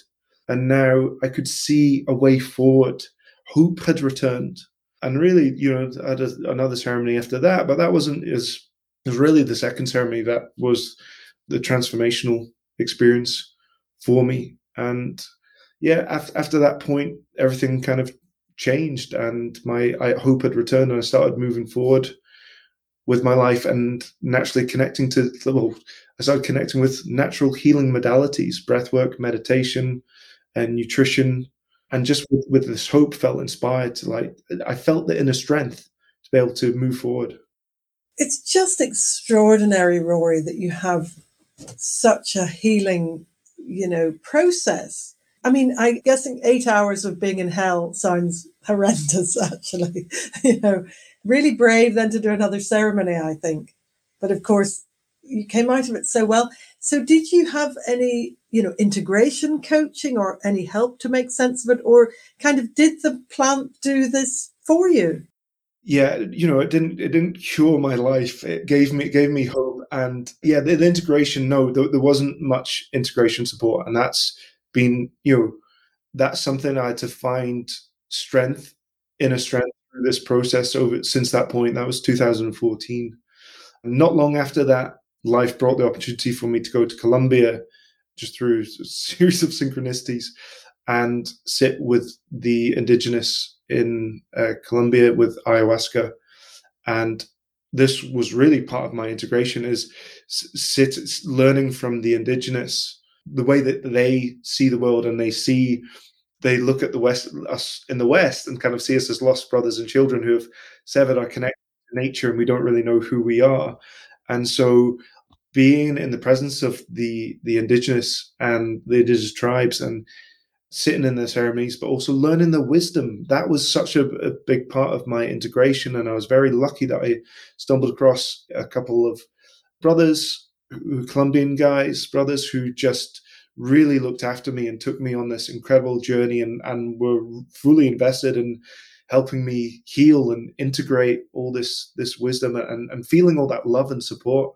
And now I could see a way forward. Hope had returned. And really, you know, I had a, another ceremony after that, but that wasn't as, was really the second ceremony that was the transformational experience for me. And yeah, after, after that point, everything kind of changed and my I hope had returned and I started moving forward with my life and naturally connecting to well, I started connecting with natural healing modalities, breath work, meditation, and nutrition. And just with, with this hope felt inspired to like I felt the inner strength to be able to move forward. It's just extraordinary, Rory, that you have such a healing, you know, process. I mean, I guessing eight hours of being in hell sounds horrendous, actually. you know, really brave then to do another ceremony, I think. But of course, you came out of it so well. So did you have any, you know, integration coaching or any help to make sense of it? Or kind of did the plant do this for you? yeah, you know, it didn't it didn't cure my life. It gave me it gave me hope, and yeah, the, the integration. No, there, there, wasn't much integration support, and that's been you know that's something I had to find strength, inner strength through this process over since that point. That was 2014. not long after that, life brought the opportunity for me to go to Colombia, just through a series of synchronicities, and sit with the indigenous in uh, Colombia with ayahuasca, and this was really part of my integration is sit learning from the indigenous the way that they see the world and they see they look at the west us in the west and kind of see us as lost brothers and children who have severed our connection to nature and we don't really know who we are and so being in the presence of the the indigenous and the indigenous tribes and sitting in the ceremonies, but also learning the wisdom. That was such a, a, big part of my integration. And I was very lucky that I stumbled across a couple of brothers, Colombian guys, brothers who just really looked after me and took me on this incredible journey and, and were fully invested in helping me heal and integrate all this this wisdom and, and feeling all that love and support.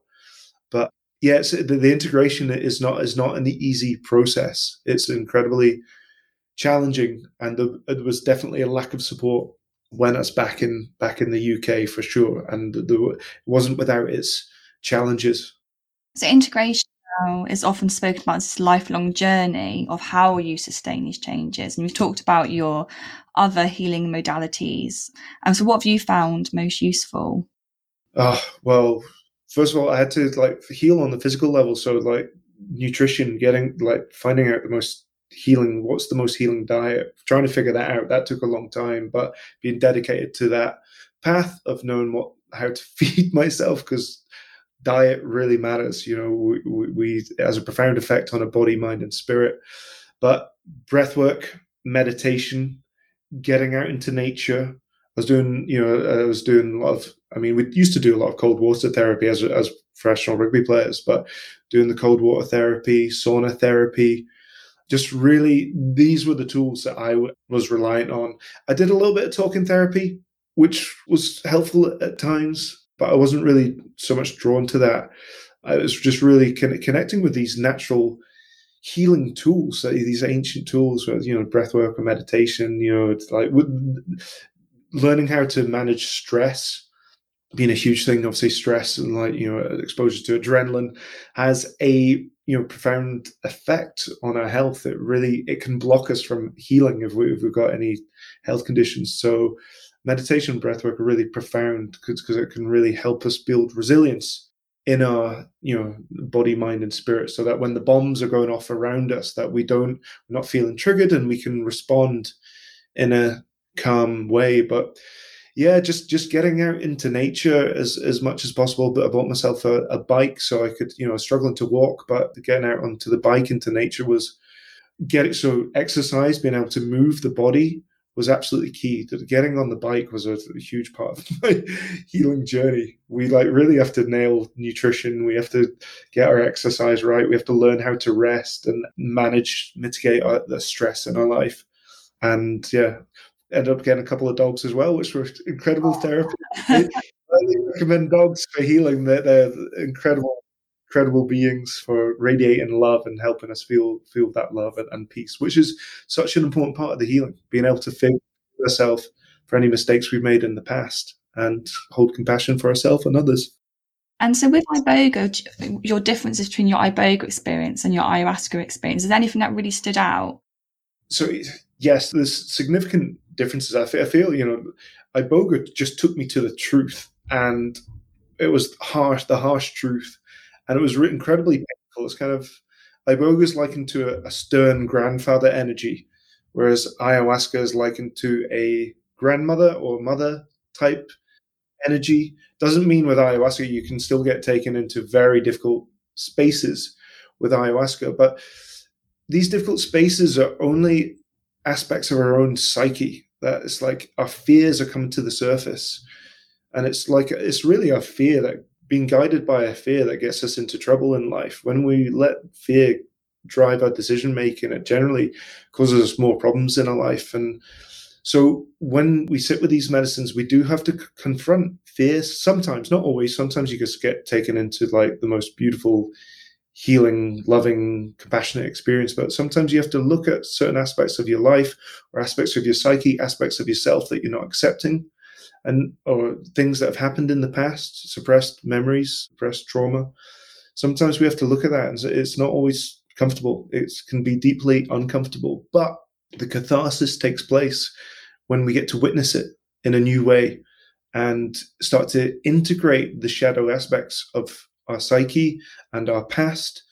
But yes, the, the integration is not is not an easy process. It's incredibly challenging, and there, was definitely a lack of support when us back in back in the UK for sure, and there, it wasn't without its challenges. So integration is often spoken about this lifelong journey of how you sustain these changes, and you've talked about your other healing modalities. And so, what have you found most useful? Uh, well, first of all, I had to like heal on the physical level. So, like nutrition, getting like finding out the most healing what's the most healing diet trying to figure that out that took a long time but being dedicated to that path of knowing what how to feed myself because diet really matters you know we, we, we has a profound effect on a body mind and spirit but breath work meditation getting out into nature I was doing, you know, I was doing a lot of. I mean, we used to do a lot of cold water therapy as as professional rugby players, but doing the cold water therapy, sauna therapy, just really these were the tools that I w- was reliant on. I did a little bit of talking therapy, which was helpful at times, but I wasn't really so much drawn to that. I was just really con- connecting with these natural healing tools, these ancient tools, you know, breath work or meditation. You know, it's like learning how to manage stress being a huge thing. Obviously, stress and like you know exposure to adrenaline has a you know profound effect on our health. It really it can block us from healing if, we, if we've got any health conditions. So meditation breathwork are really profound because it can really help us build resilience in our you know body mind and spirit so that when the bombs are going off around us that we don't we're not feeling triggered and we can respond in a calm way but yeah, just just getting out into nature as as much as possible. But I bought myself a, a bike so I could, you know, struggling to walk, but getting out onto the bike into nature was get it so exercise, being able to move the body was absolutely key. That getting on the bike was a, a, huge part of my healing journey. We like really have to nail nutrition. We have to get our exercise right. We have to learn how to rest and manage, mitigate our, the stress in our life. And yeah, ended up getting a couple of dogs as well, which were incredible therapy. I recommend dogs for healing. They're, they're incredible incredible beings for radiating love and helping us feel feel that love and, and peace, which is such an important part of the healing. Being able to forgive ourselves for any mistakes we've made in the past and hold compassion for ourselves and others. And so, with iboga, your differences between your iboga experience and your ayahuasca experience, is there anything that really stood out? So, yes, there's significant differences. I feel, I feel you know, iboga just took me to the truth, and it was harsh, the harsh truth and it was incredibly painful. It's kind of iboga is likened to a, a stern grandfather energy, whereas ayahuasca is likened to a grandmother or mother type energy. Doesn't mean with ayahuasca you can still get taken into very difficult spaces with ayahuasca, but these difficult spaces are only aspects of our own psyche. That it's like our fears are coming to the surface, and it's like it's really our fear that being guided by a fear that gets us into trouble in life. When we let fear drive our decision making, it generally causes us more problems in our life. And so when we sit with these medicines, we do have to c- confront fears sometimes, not always. Sometimes you just get taken into like the most beautiful, healing, loving, compassionate experience. But sometimes you have to look at certain aspects of your life or aspects of your psyche, aspects of yourself that you're not accepting and or things that have happened in the past, suppressed memories, suppressed trauma. Sometimes we have to look at that, and it's not always comfortable. It can be deeply uncomfortable, but the catharsis takes place when we get to witness it in a new way and start to integrate the shadow aspects of our psyche and our past.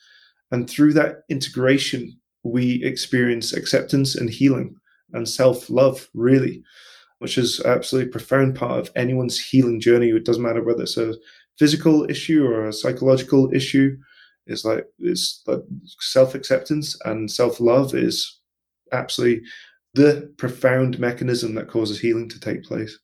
And through that integration, we experience acceptance and healing and self love, really which is absolutely a profound part of anyone's healing journey. It doesn't matter whether it's a physical issue or a psychological issue. It's like it's like self acceptance and self love is absolutely the profound mechanism that causes healing to take place.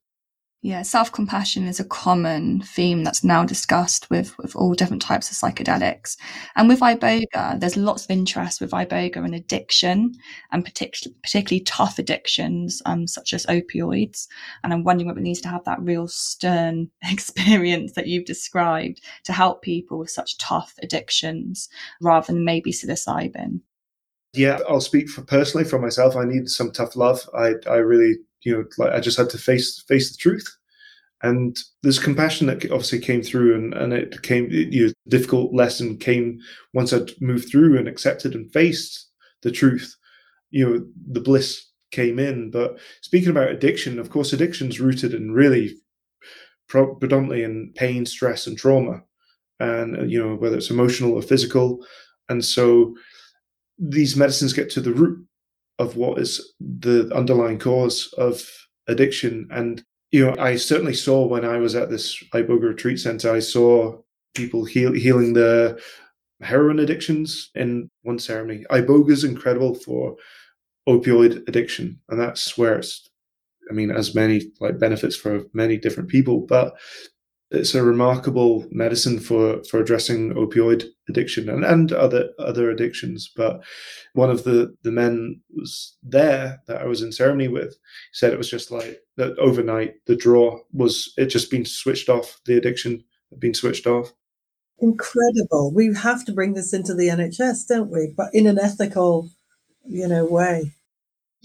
Yeah, self compassion is a common theme that's now discussed with, with all different types of psychedelics. And with Iboga, there's lots of interest with Iboga and addiction, and particularly particularly tough addictions, um, such as opioids. And I'm wondering whether it needs to have that real stern experience that you've described to help people with such tough addictions rather than maybe psilocybin. Yeah, I'll speak for personally for myself. I need some tough love. I, I really you know, like I just had to face face the truth. And there's compassion that obviously came through, and, and it came, you know, difficult lesson came once I'd moved through and accepted and faced the truth. You know, the bliss came in. But speaking about addiction, of course, addiction's rooted in really predominantly in pain, stress, and trauma, and uh, you know whether it's emotional or physical. And so these medicines get to the root of what is the underlying cause of addiction. And, you know, I certainly saw when I was at this Iboga retreat center, I saw people heal, healing their heroin addictions in one ceremony. Iboga is incredible for opioid addiction. And that's where it's, I mean, as many like benefits for many different people, but it's a remarkable medicine for for addressing opioid addiction and, and other other addictions. But one of the the men was there that I was in ceremony with said it was just like that overnight the draw was it just been switched off the addiction had been switched off. Incredible. We have to bring this into the NHS, don't we? But in an ethical, you know, way.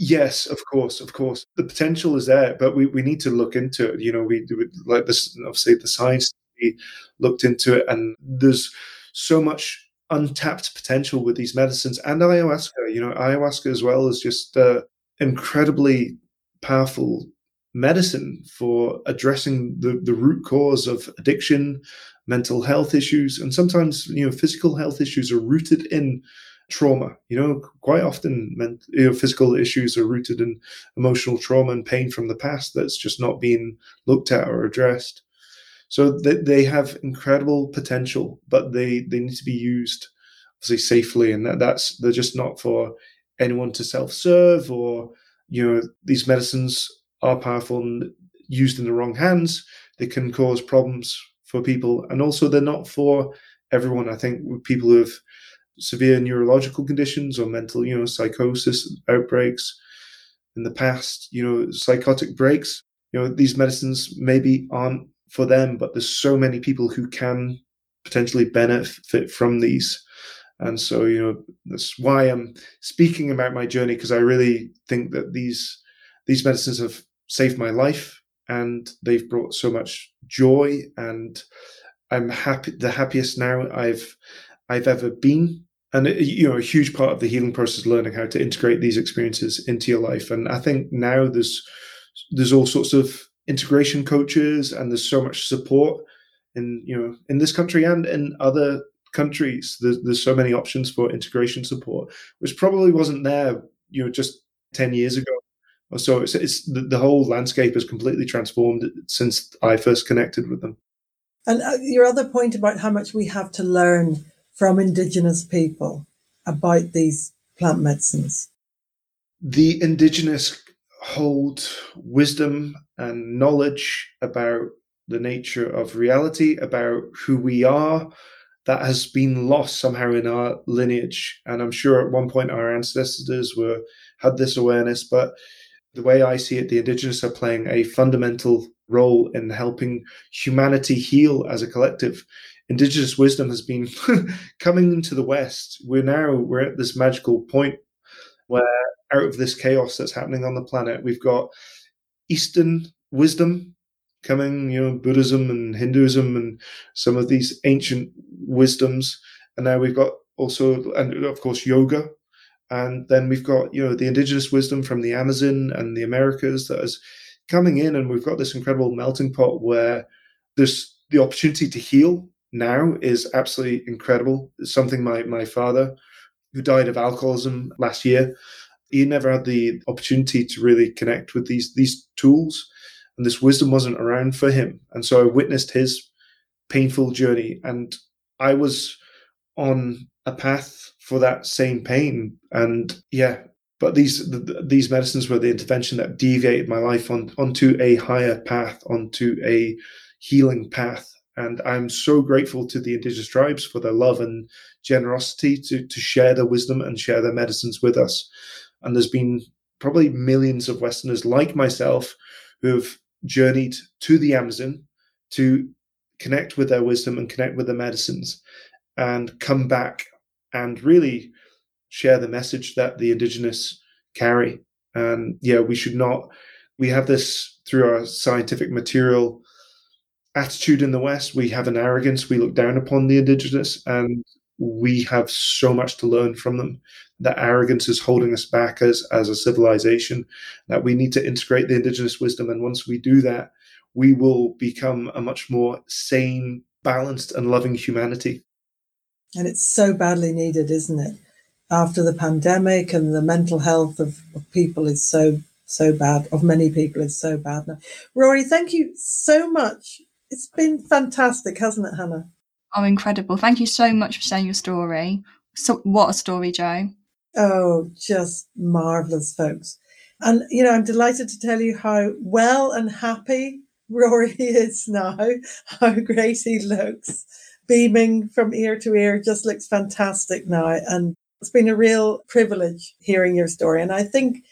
Yes, of course, of course. The potential is there, but we, we need to look into it. You know, we, we like this, obviously, the science we looked into it, and there's so much untapped potential with these medicines and ayahuasca. You know, ayahuasca as well is just uh, incredibly powerful medicine for addressing the, the root cause of addiction, mental health issues, and sometimes, you know, physical health issues are rooted in trauma. You know, quite often you know, physical issues are rooted in emotional trauma and pain from the past that's just not being looked at or addressed. So they, they have incredible potential, but they, they need to be used obviously safely, and that, that's they're just not for anyone to self serve or you know, these medicines are powerful and used in the wrong hands, they can cause problems for people. And also, they're not for everyone. I think people who have severe neurological conditions or mental, you know, psychosis outbreaks in the past, you know, psychotic breaks, you know, these medicines maybe aren't for them, but there's so many people who can potentially benefit from these. And so, you know, that's why I'm speaking about my journey because I really think that these these medicines have saved my life and they've brought so much joy and I'm happy the happiest now I've I've ever been. And you know a huge part of the healing process is learning how to integrate these experiences into your life. And i think now there's there's all sorts of integration coaches and there's so much support in you know in this country and in other countries. There's, there's so many options for integration support which probably wasn't there you know just 10 years ago or so. It's, it's the, the whole landscape has completely transformed since i first connected with them. And uh, your other point about how much we have to learn from indigenous people about these plant medicines? The indigenous hold wisdom and knowledge about the nature of reality, about who we are, that has been lost somehow in our lineage. And I'm sure at one point our ancestors were had this awareness, but the way I see it, the indigenous are playing a fundamental role in helping humanity heal as a collective indigenous wisdom has been coming into the West. We're now we're at this magical point where out of this chaos that's happening on the planet, we've got Eastern wisdom coming, you know, Buddhism and Hinduism and some of these ancient wisdoms. And now we've got also, and of course, yoga. And then we've got, you know, the indigenous wisdom from the Amazon and the Americas that is coming in. And we've got this incredible melting pot where there's the opportunity to heal now is absolutely incredible. It's something my, my father, who died of alcoholism last year, he never had the opportunity to really connect with these these tools, and this wisdom wasn't around for him. And so I witnessed his painful journey, and I was on a path for that same pain. And yeah, but these the, these medicines were the intervention that deviated my life on onto a higher path, onto a healing path and I'm so grateful to the indigenous tribes for their love and generosity to, to share their wisdom and share their medicines with us. And there's been probably millions of Westerners like myself who have journeyed to the Amazon to connect with their wisdom and connect with their medicines and come back and really share the message that the indigenous carry. And yeah, we should not, we have this through our scientific material attitude in the West. We have an arrogance. We look down upon the indigenous, and we have so much to learn from them. That arrogance is holding us back as as a civilization. That we need to integrate the indigenous wisdom, and once we do that, we will become a much more sane, balanced, and loving humanity. And it's so badly needed, isn't it? After the pandemic and the mental health of, of people is so so bad of many people is so bad now. Rory, thank you so much it's been fantastic, hasn't it, Hannah? Oh, incredible. Thank you so much for sharing your story. So, what a story, Joe. Oh, just marvelous, folks. And, you know, I'm delighted to tell you how well and happy Rory is now, how great he looks, beaming from ear to ear, just looks fantastic now. And it's been a real privilege hearing your story. And I think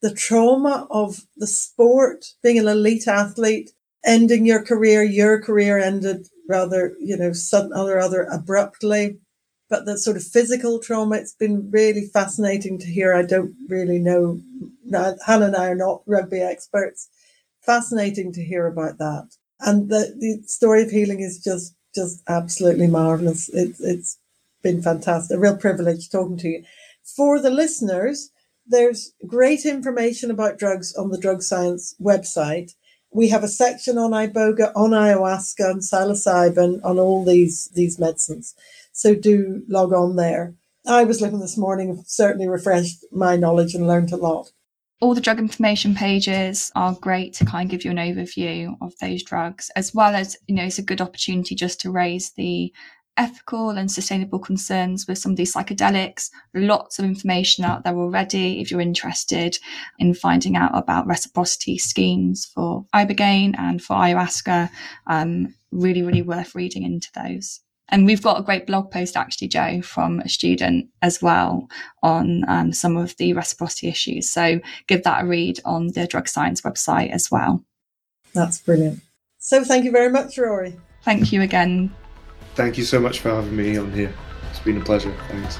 the trauma of the sport, being an elite athlete, ending your career, your career ended rather, you know, sudden or rather abruptly. But the sort of physical trauma, it's been really fascinating to hear. I don't really know. Hannah and I are not rugby experts. Fascinating to hear about that. And the, the story of healing is just, just absolutely marvelous. It's, it's been fantastic. A real privilege talking to you. For the listeners, there's great information about drugs on the Drug Science website we have a section on iboga, on ayahuasca, and psilocybin, on all these these medicines. So do log on there. I was looking this morning, certainly refreshed my knowledge and learned a lot. All the drug information pages are great to kind of give you an overview of those drugs, as well as, you know, it's a good opportunity just to raise the ethical and sustainable concerns with some of these psychedelics. Lots of information out there already if you're interested in finding out about reciprocity schemes for ibogaine and for ayahuasca. Um, really, really worth reading into those. And we've got a great blog post actually, Joe, from a student as well on um, some of the reciprocity issues. So give that a read on the drug science website as well. That's brilliant. So thank you very much, Rory. Thank you again. Thank you so much for having me on here. It's been a pleasure. Thanks.